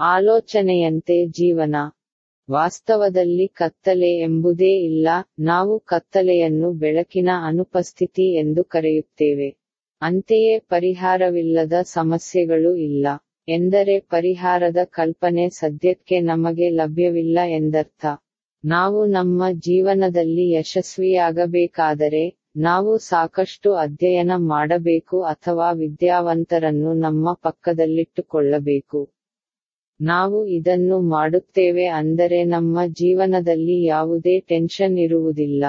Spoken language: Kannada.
ಆಲೋಚನೆಯಂತೆ ಜೀವನ. ವಾಸ್ತವದಲ್ಲಿ ಕತ್ತಲೆ ಎಂಬುದೇ ಇಲ್ಲ, ನಾವು ಕತ್ತಲೆಯನ್ನು ಬೆಳಕಿನ ಅನುಪಸ್ಥಿತಿ ಎಂದು ಕರೆಯುತ್ತೇವೆ. ಅಂತೆಯೇ ಪರಿಹಾರವಿಲ್ಲದ ಸಮಸ್ಯೆಗಳು ಇಲ್ಲ. ಎಂದರೆ ಪರಿಹಾರದ ಕಲ್ಪನೆ ಸದ್ಯಕ್ಕೆ ನಮಗೆ ಲಭ್ಯವಿಲ್ಲ ಎಂದರ್ಥ. ನಾವು ನಮ್ಮ ಜೀವನದಲ್ಲಿ ಯಶಸ್ವಿಯಾಗಬೇಕಾದರೆ, ನಾವು ಸಾಕಷ್ಟು ಅಧ್ಯಯನ ಮಾಡಬೇಕು ಅಥವಾ ವಿದ್ಯಾವಂತರನ್ನು ನಮ್ಮ ಪಕ್ಕದಲ್ಲಿಟ್ಟುಕೊಳ್ಳಬೇಕು. ನಾವು ಇದನ್ನು ಮಾಡುತ್ತೇವೆ ಅಂದರೆ ನಮ್ಮ ಜೀವನದಲ್ಲಿ ಯಾವುದೇ ಟೆನ್ಷನ್ ಇರುವುದಿಲ್ಲ.